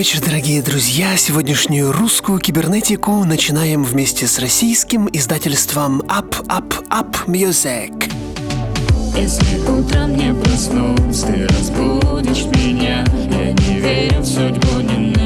вечер, дорогие друзья! Сегодняшнюю русскую кибернетику начинаем вместе с российским издательством Up Up Up Music. Если утром не проснусь, ты разбудишь меня Я не верю в судьбу, не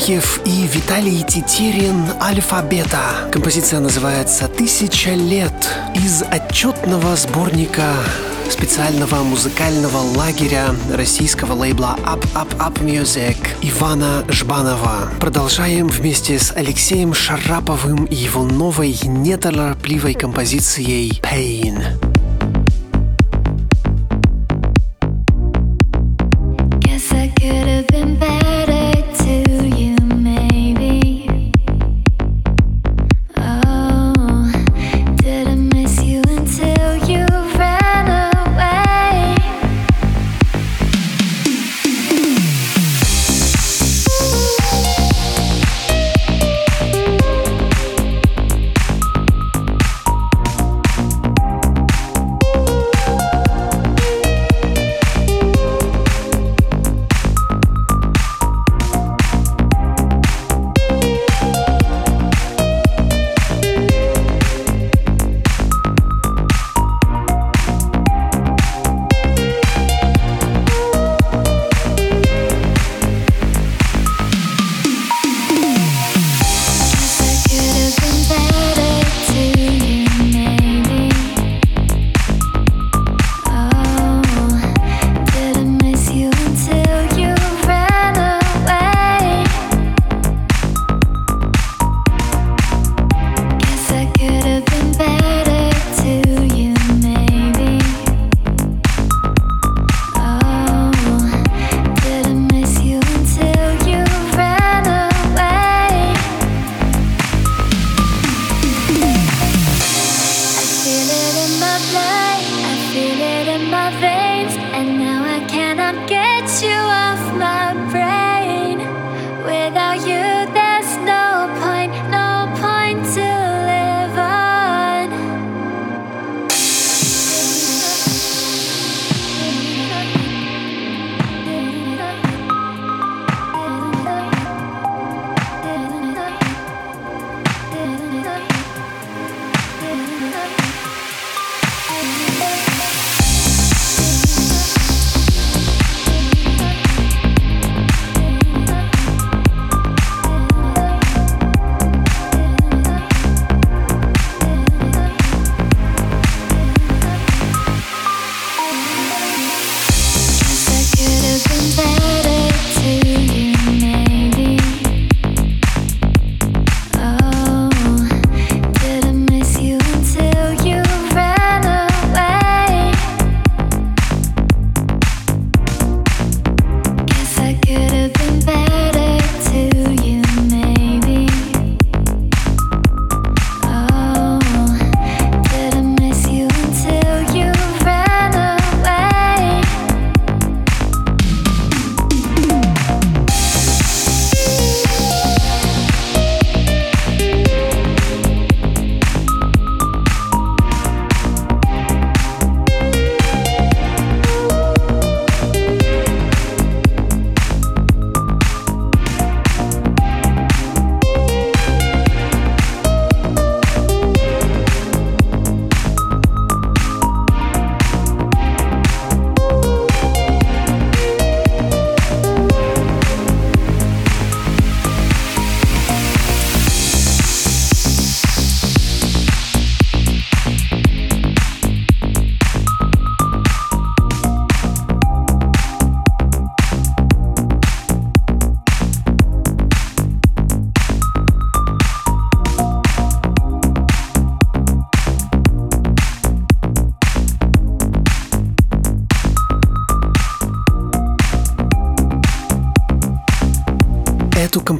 Малахьев и Виталий Тетерин «Альфабета». Композиция называется «Тысяча лет» из отчетного сборника специального музыкального лагеря российского лейбла Up Up Up Music Ивана Жбанова. Продолжаем вместе с Алексеем Шараповым и его новой неторопливой композицией «Pain».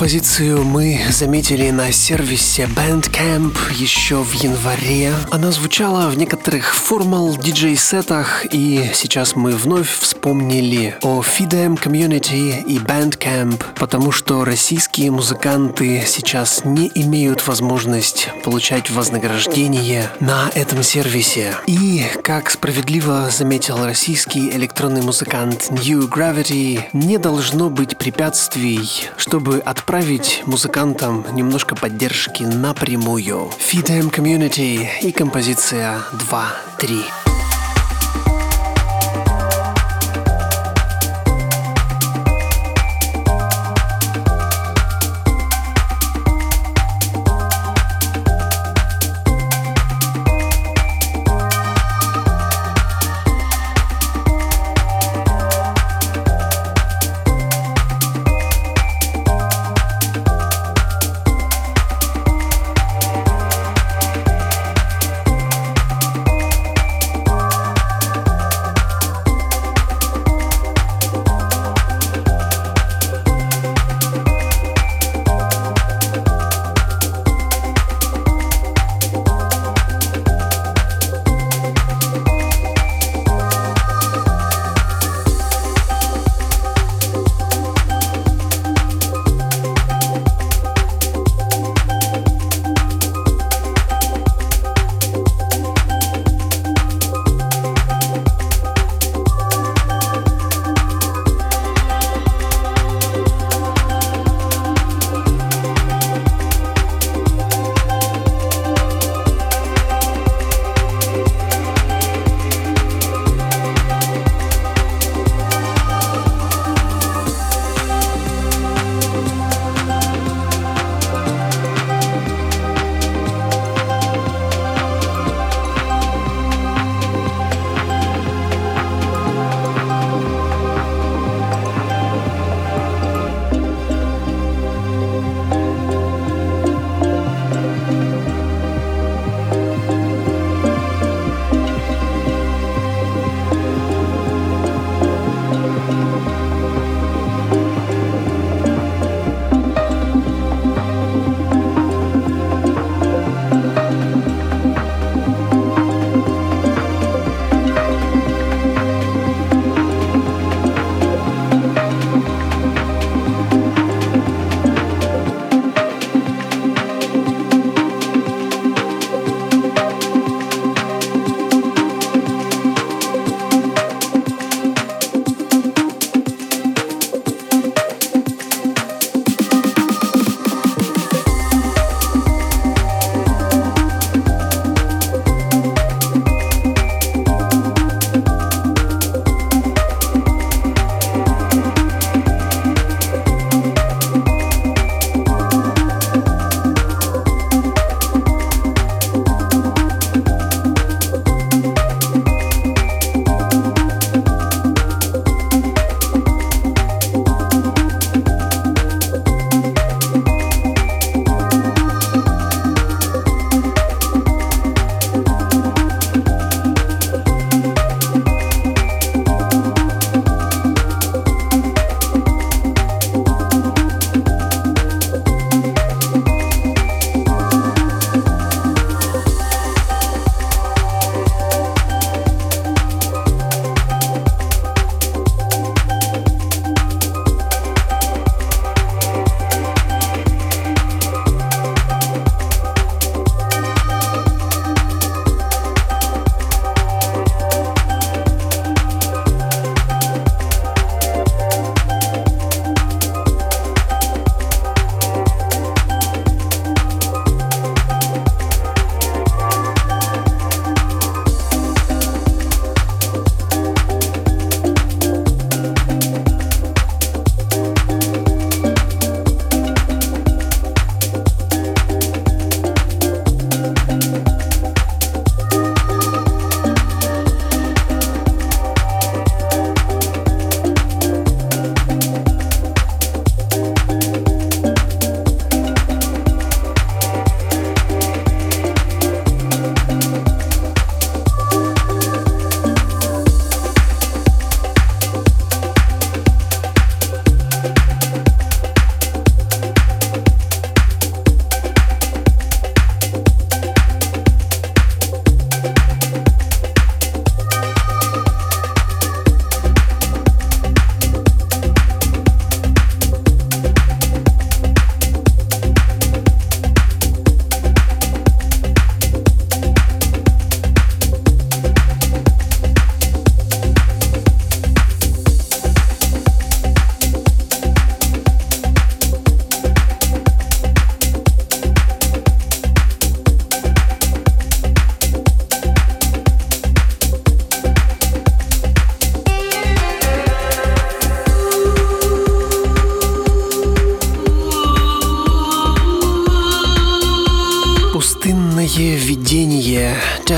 Композицию мы заметили на сервисе Bandcamp еще в январе. Она звучала в некоторых формал диджей-сетах, и сейчас мы вновь вспомнили о Fidem Community и Bandcamp, потому что российские музыканты сейчас не имеют возможность получать вознаграждение на этом сервисе. И, как справедливо заметил российский электронный музыкант New Gravity, не должно быть препятствий, чтобы отправить отправить музыкантам немножко поддержки напрямую. Feed Community и композиция 2-3.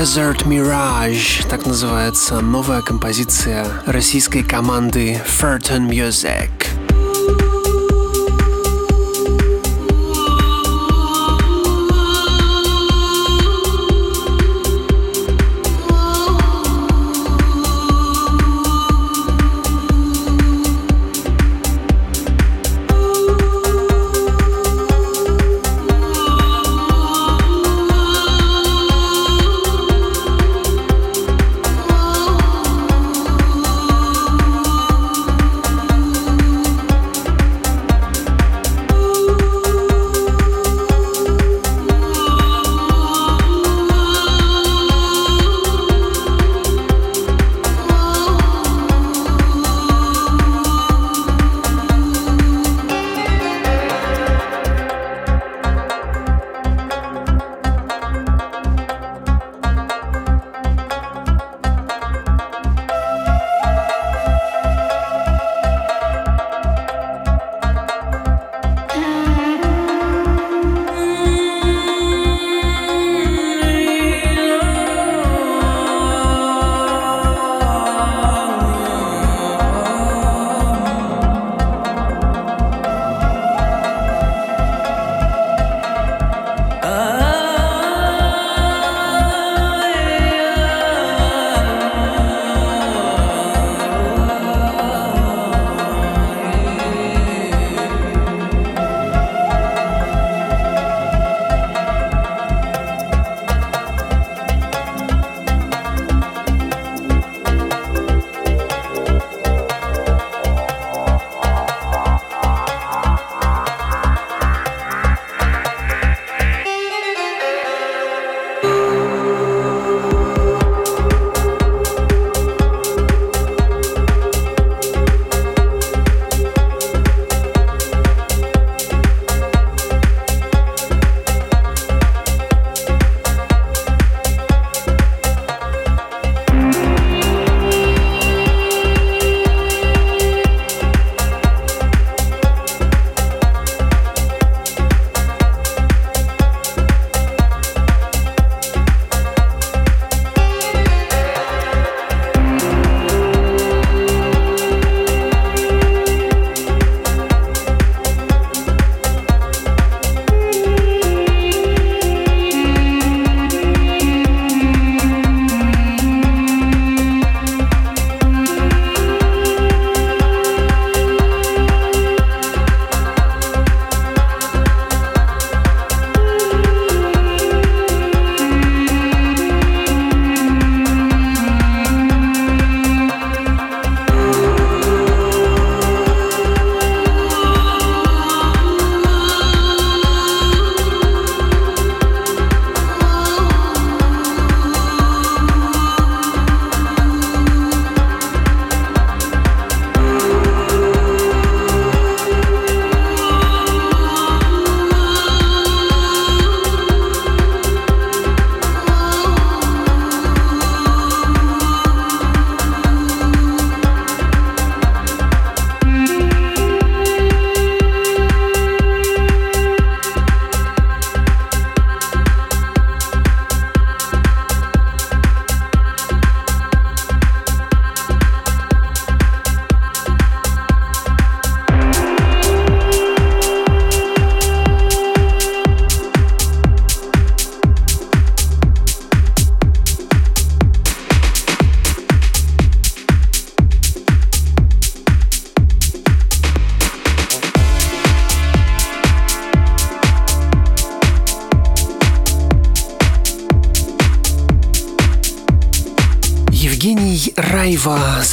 Desert Mirage, так называется новая композиция российской команды Furton Music.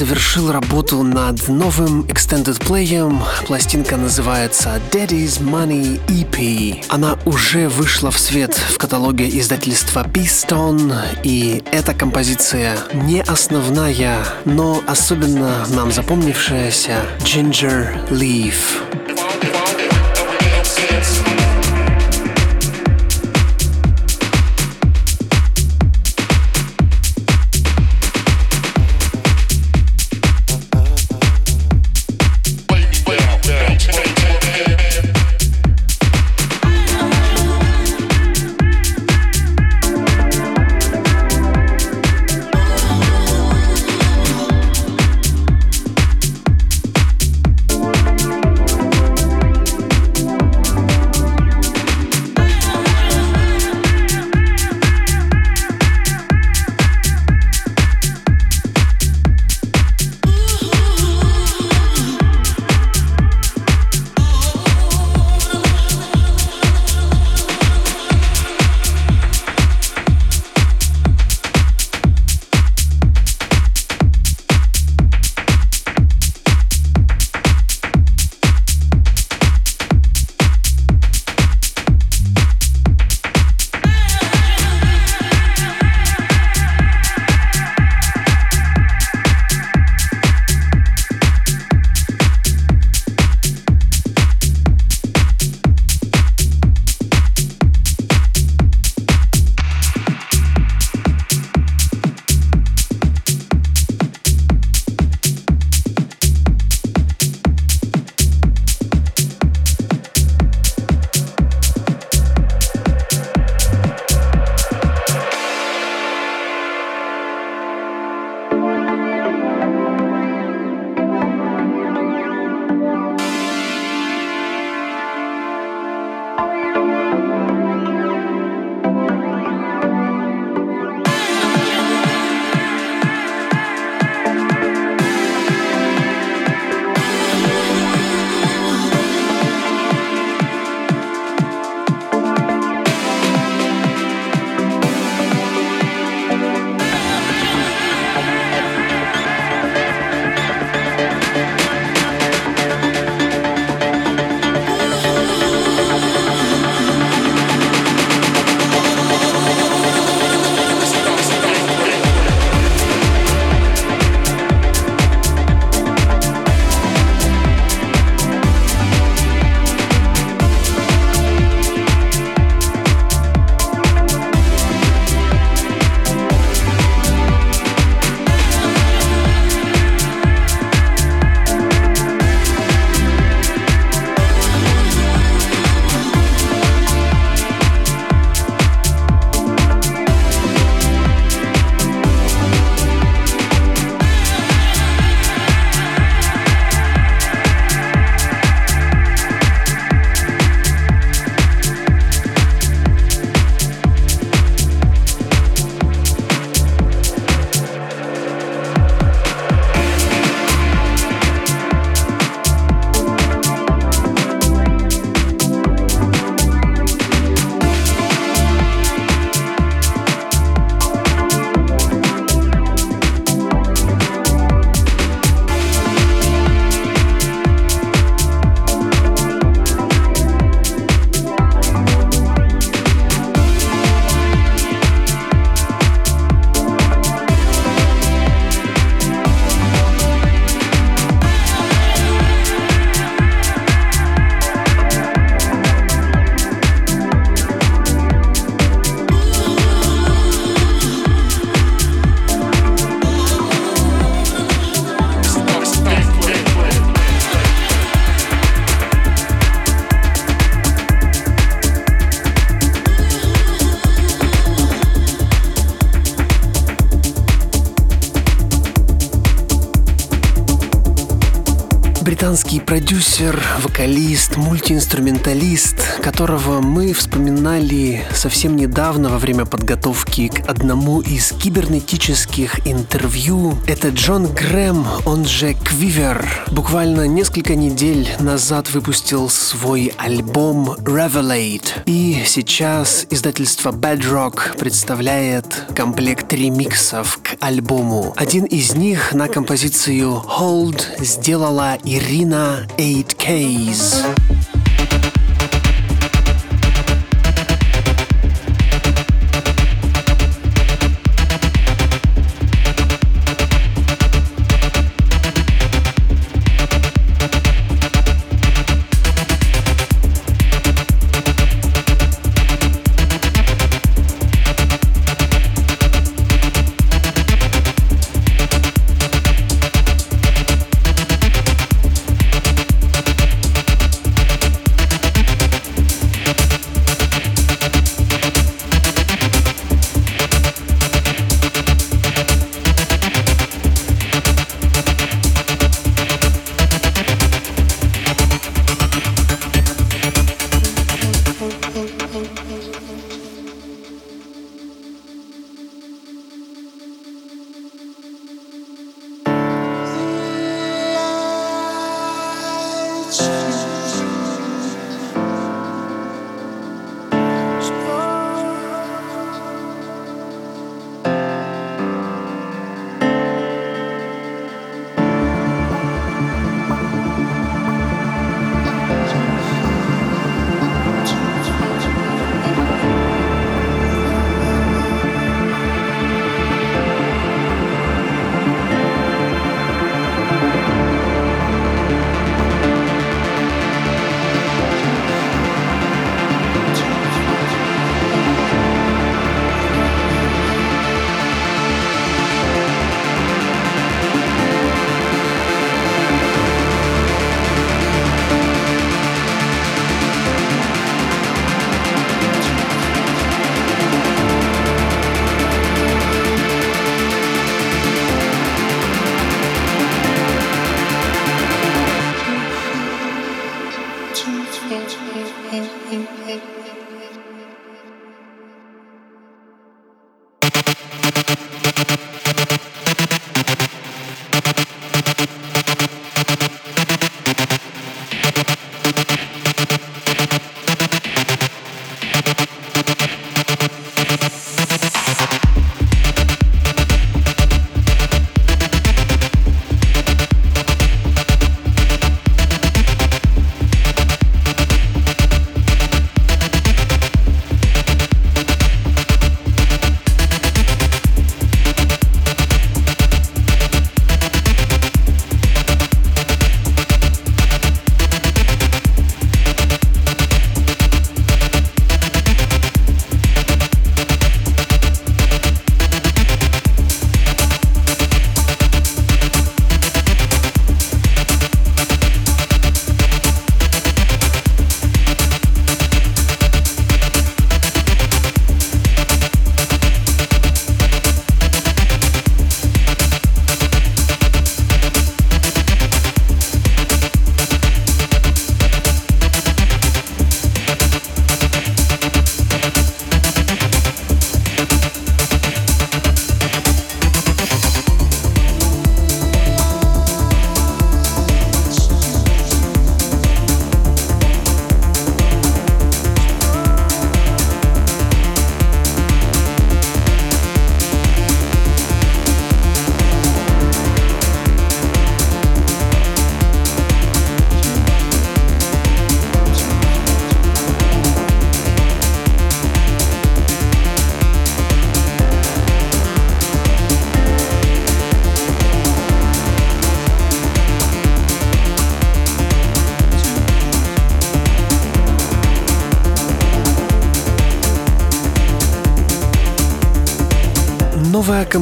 Завершил работу над новым extended плеем. Пластинка называется Daddy's Money EP. Она уже вышла в свет в каталоге издательства Piston, и эта композиция не основная, но особенно нам запомнившаяся Ginger Leaf. Британский продюсер, вокалист, мультиинструменталист, которого мы вспоминали совсем недавно во время подготовки к одному из кибернетических интервью. Это Джон Грэм, он же Квивер. Буквально несколько недель назад выпустил свой альбом Revelate. И сейчас издательство Bedrock представляет комплект ремиксов к альбому. Один из них на композицию Hold сделала Ирина Irina 8Ks.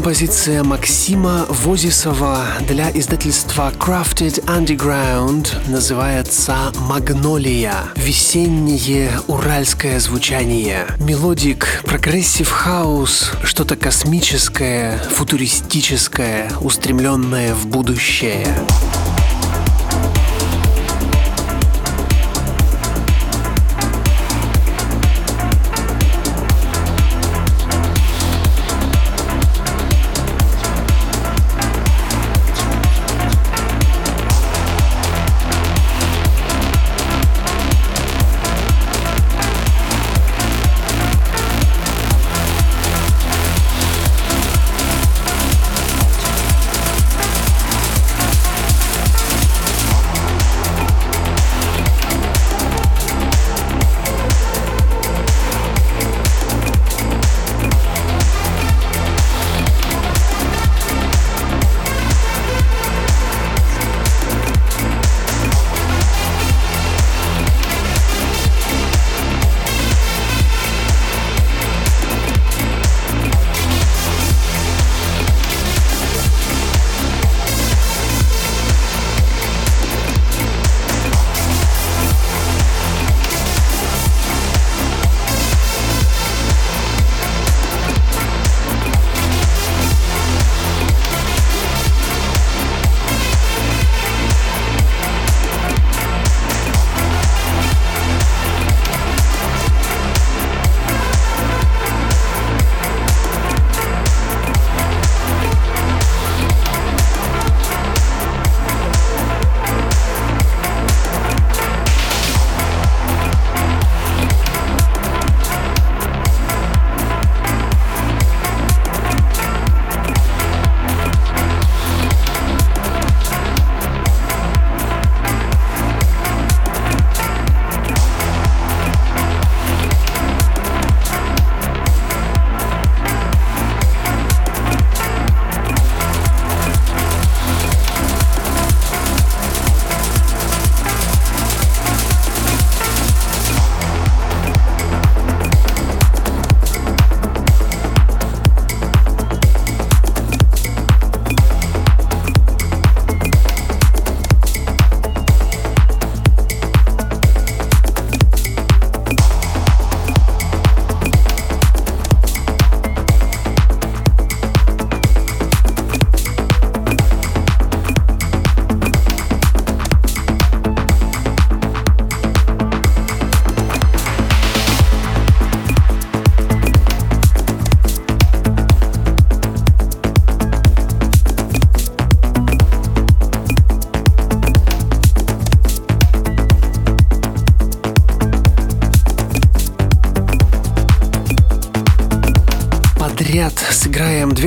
Композиция Максима Возисова для издательства Crafted Underground называется «Магнолия». Весеннее уральское звучание. Melodic, progressive house, что-то космическое, футуристическое, устремленное в будущее.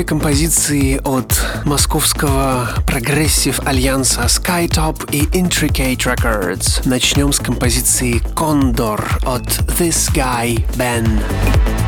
Две композиции от московского progressive альянса Skytop и Intricate Records. Начнем с композиции Condor от This Guy Ben.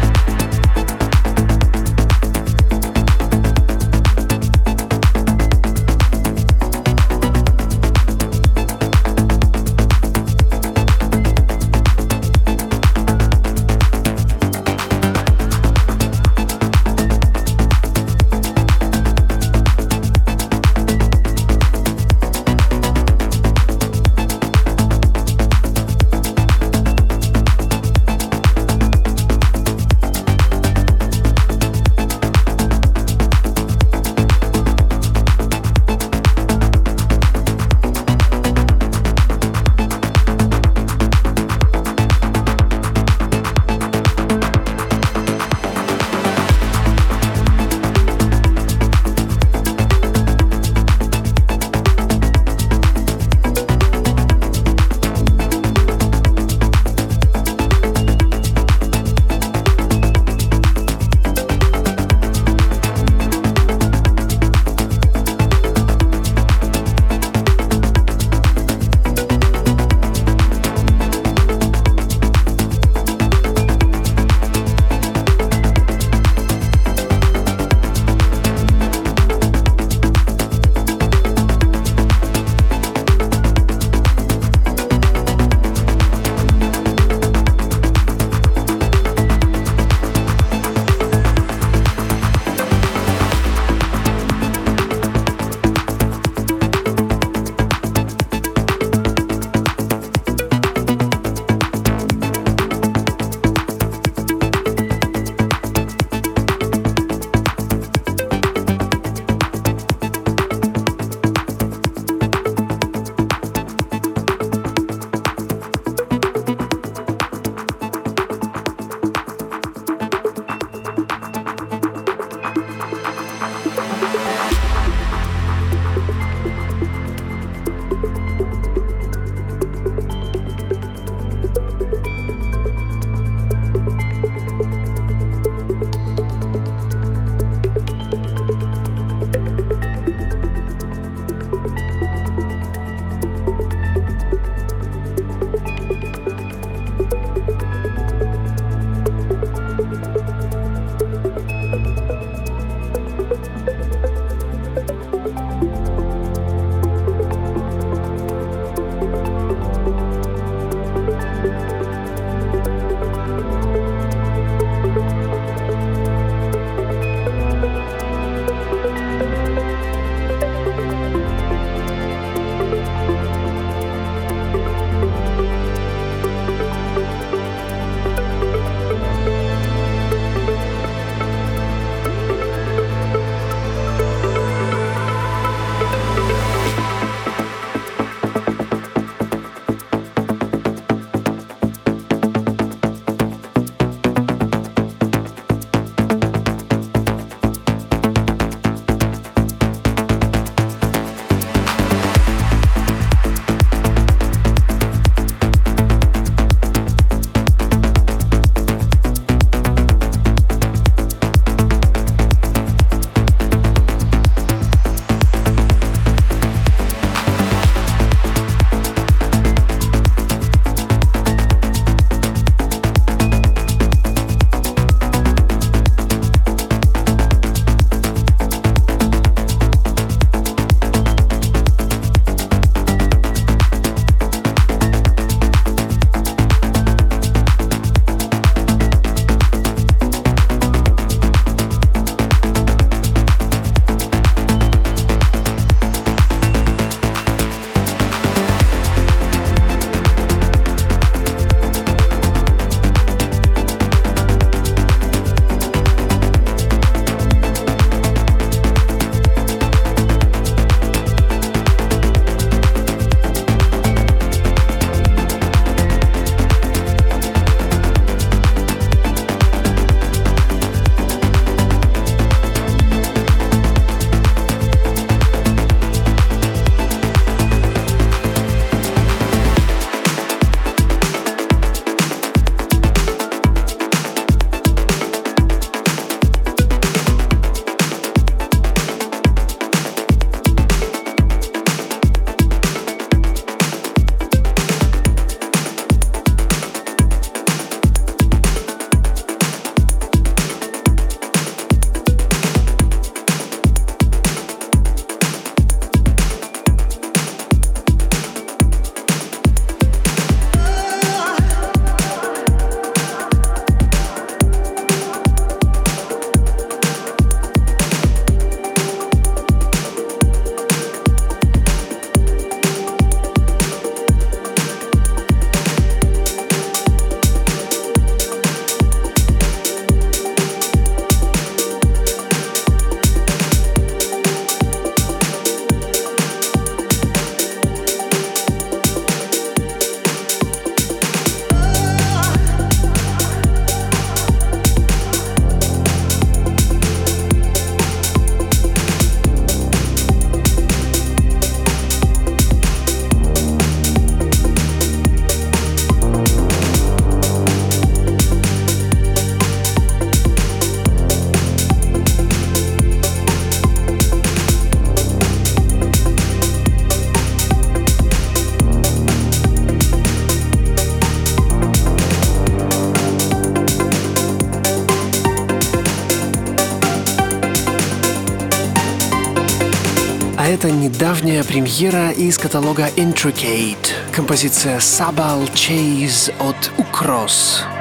Недавняя премьера из каталога Intricate. Композиция Sabal Chase от Ukros.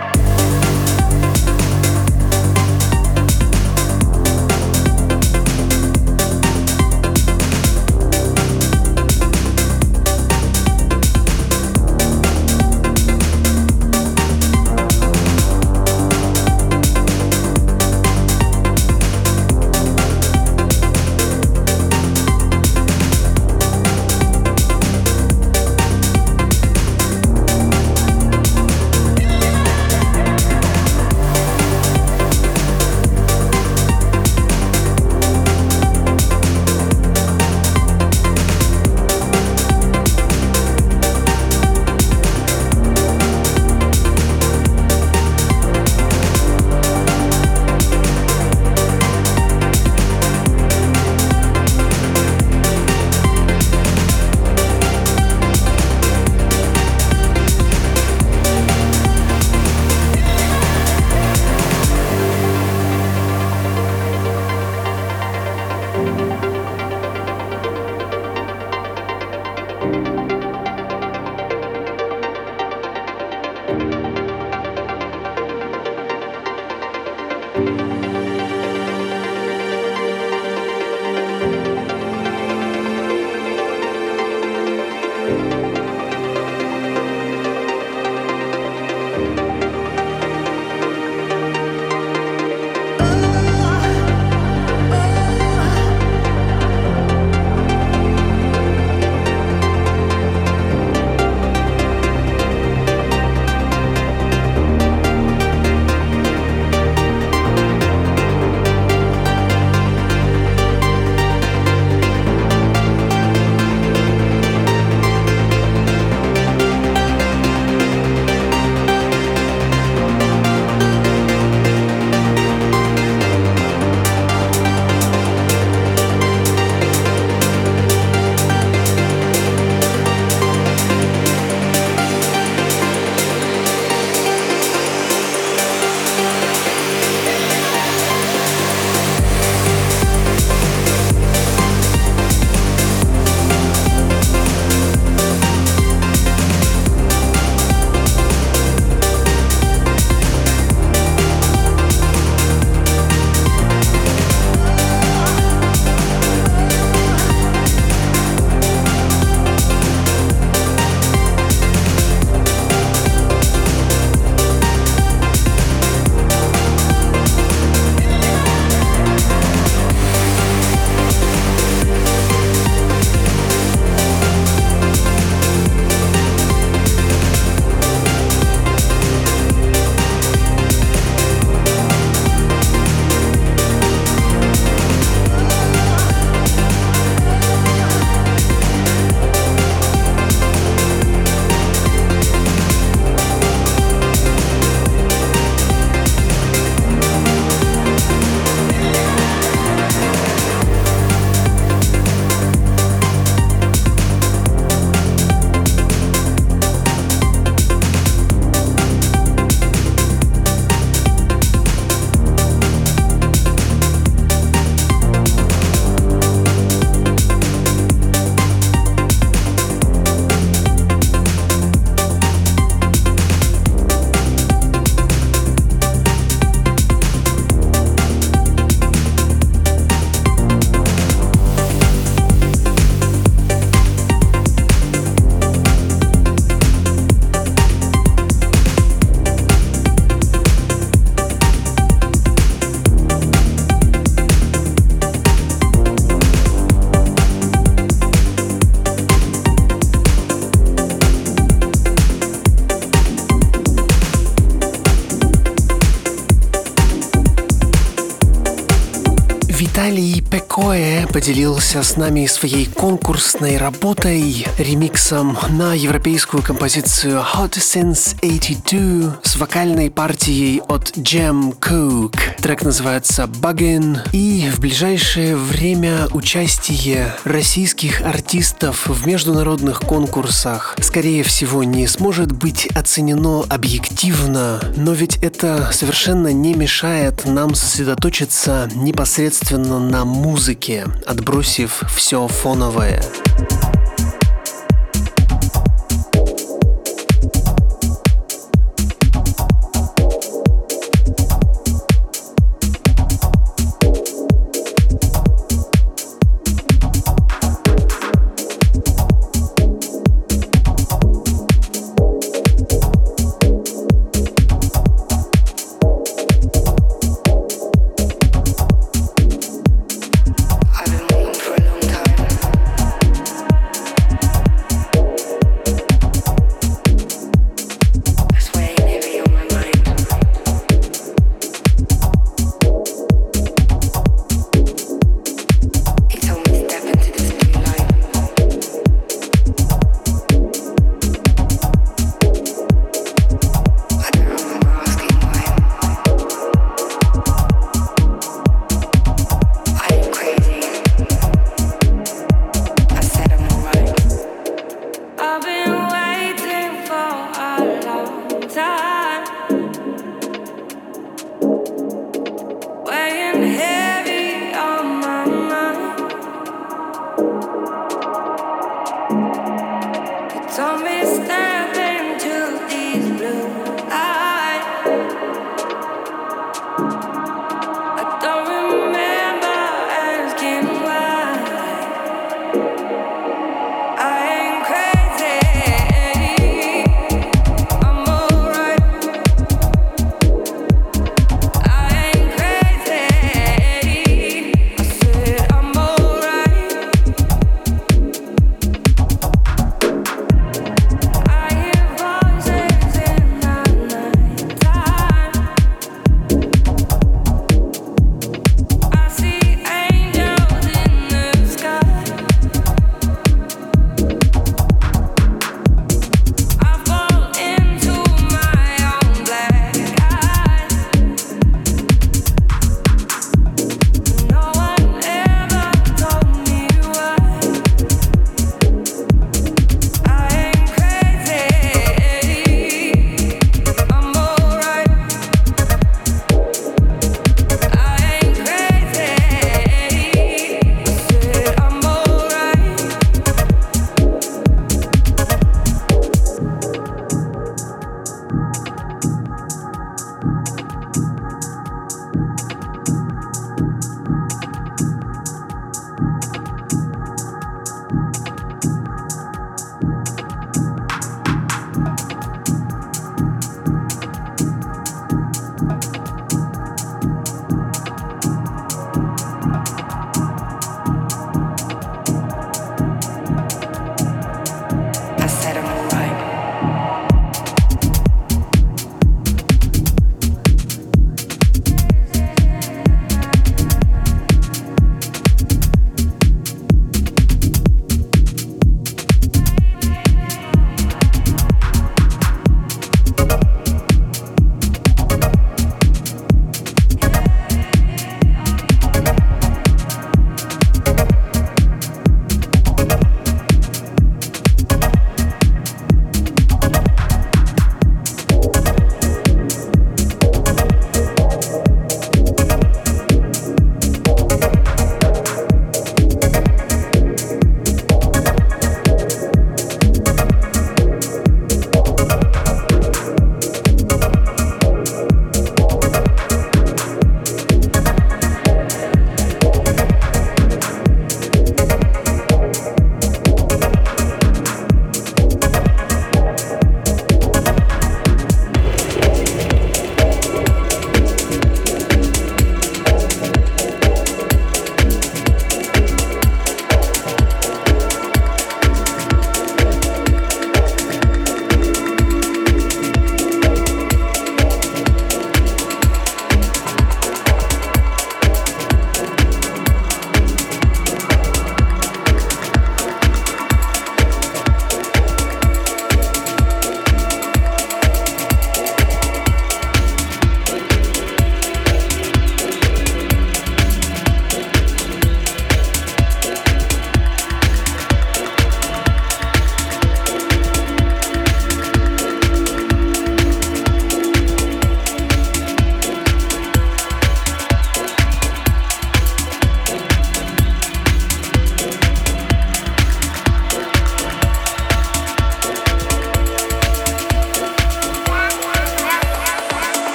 Поделился с нами своей конкурсной работой, ремиксом на европейскую композицию Hot Since 82 с вокальной партией от Jam Cook. Трек называется Buggin, и в ближайшее время участие российских артистов в международных конкурсах скорее всего не сможет быть оценено объективно, но ведь это совершенно не мешает нам сосредоточиться непосредственно на музыке, отбросив все фоновое.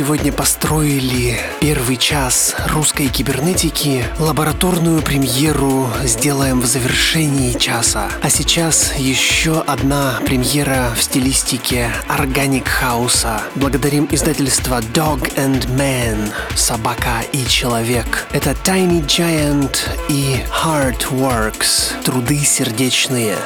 Сегодня построили первый час русской кибернетики. Лабораторную премьеру сделаем в завершении часа. А сейчас еще одна премьера в стилистике органик хауса. Благодарим издательство Dog and Man, собака и человек. Это Tiny Giant и Hard Works, труды сердечные.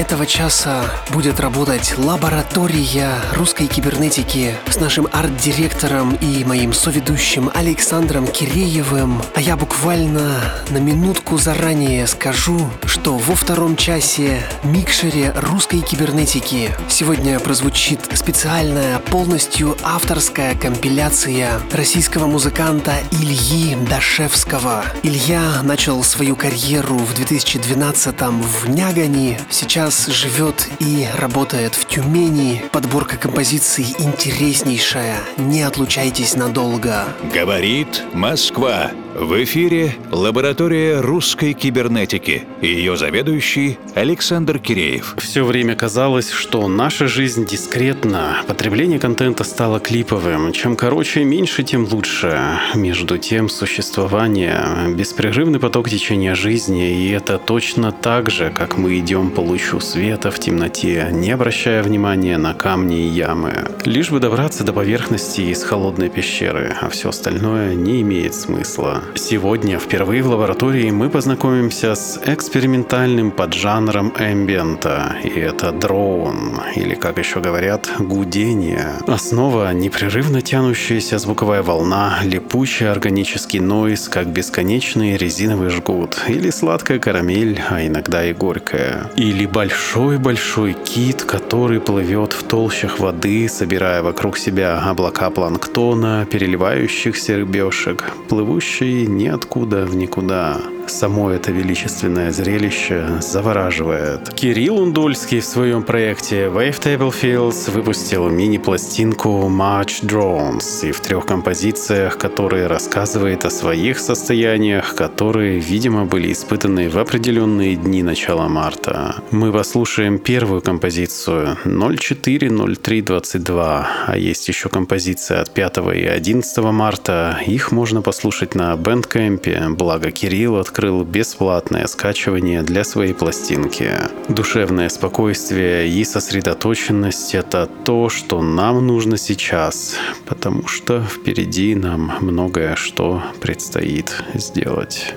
Этого часа будет работать лаборатория русской кибернетики с нашим арт-директором и моим соведущим Александром Киреевым. А я буквально на минутку заранее скажу, что во втором часе микшере русской кибернетики сегодня прозвучит специальная полностью авторская компиляция российского музыканта Ильи Дашевского. Илья начал свою карьеру в 2012-м в Нягани, сейчас живет и работает в Тюмени. Подборка композиций интереснейшая, не отлучайтесь надолго. Говорит Москва. В эфире лаборатория русской кибернетики. Ее заведующий Александр Киреев. Все время казалось, что наша жизнь дискретна. Потребление контента стало клиповым. Чем короче и меньше, тем лучше. Между тем, существование — беспрерывный поток течения жизни, и это точно так же, как мы идем по лучу света в темноте, не обращая внимания на камни и ямы. Лишь бы добраться до поверхности из холодной пещеры, а все остальное не имеет смысла. Сегодня впервые в лаборатории мы познакомимся с экспериментальным поджанром эмбиента, и это дроун, или как еще говорят, гудение. Основа — непрерывно тянущаяся звуковая волна, липучий органический нойз, как бесконечный резиновый жгут, или сладкая карамель, а иногда и горькая. Или большой-большой кит, который плывет в толщах воды, собирая вокруг себя облака планктона, переливающихся рыбешек, плывущий ниоткуда в никуда. Само это величественное зрелище завораживает. Кирилл Ундульский в своем проекте Wavetable Fields выпустил мини-пластинку March Drones и в трех композициях, которые рассказывает о своих состояниях, которые, видимо, были испытаны в определенные дни начала марта. Мы послушаем первую композицию 040322, а есть еще композиция от 5 и 11 марта. Их можно послушать на Bandcamp, благо Кирилл открыл открыл бесплатное скачивание для своей пластинки. Душевное спокойствие и сосредоточенность — это то, что нам нужно сейчас, потому что впереди нам многое что предстоит сделать.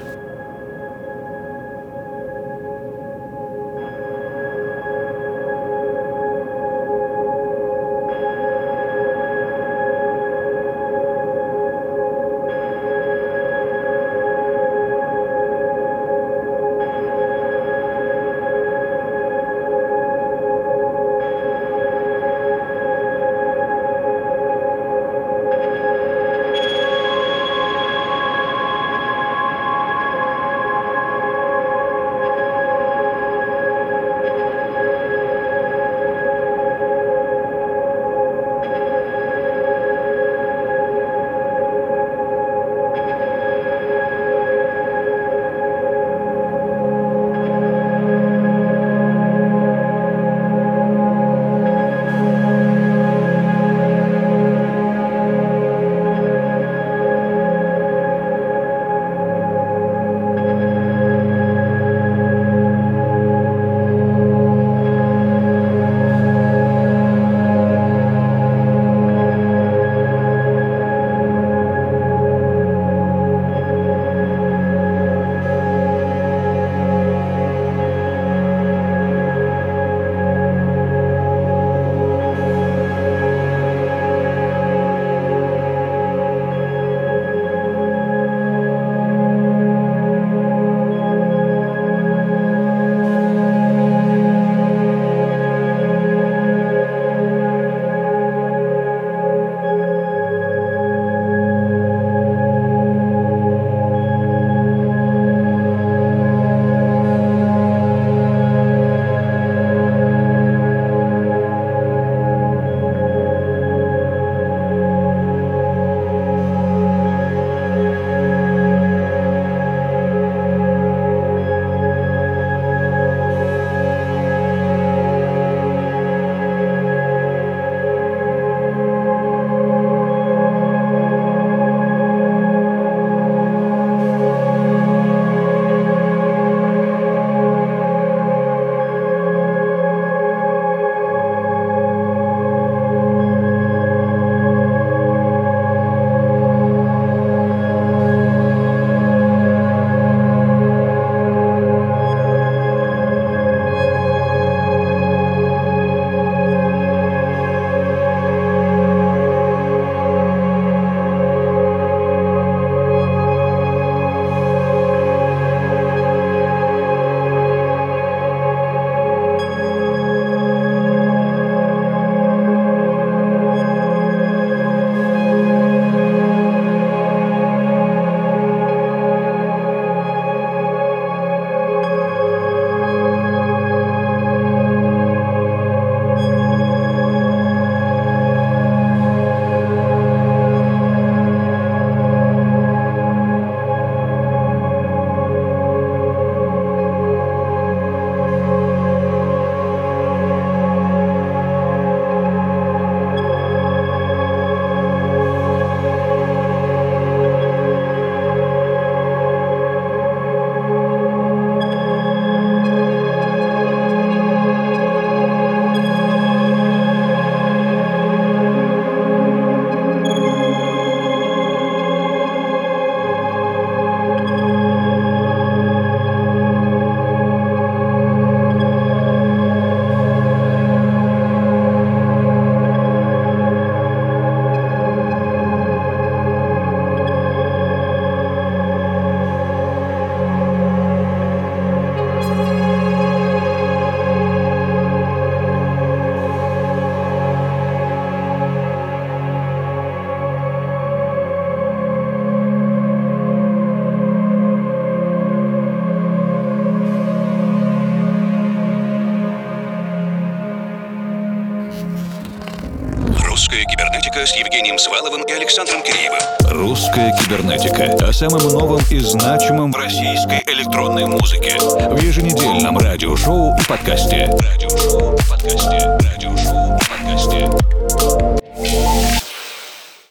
Самом новом и значимом в российской электронной музыке. В еженедельном. Радиошоу и подкасте. Радиошоу и подкасте.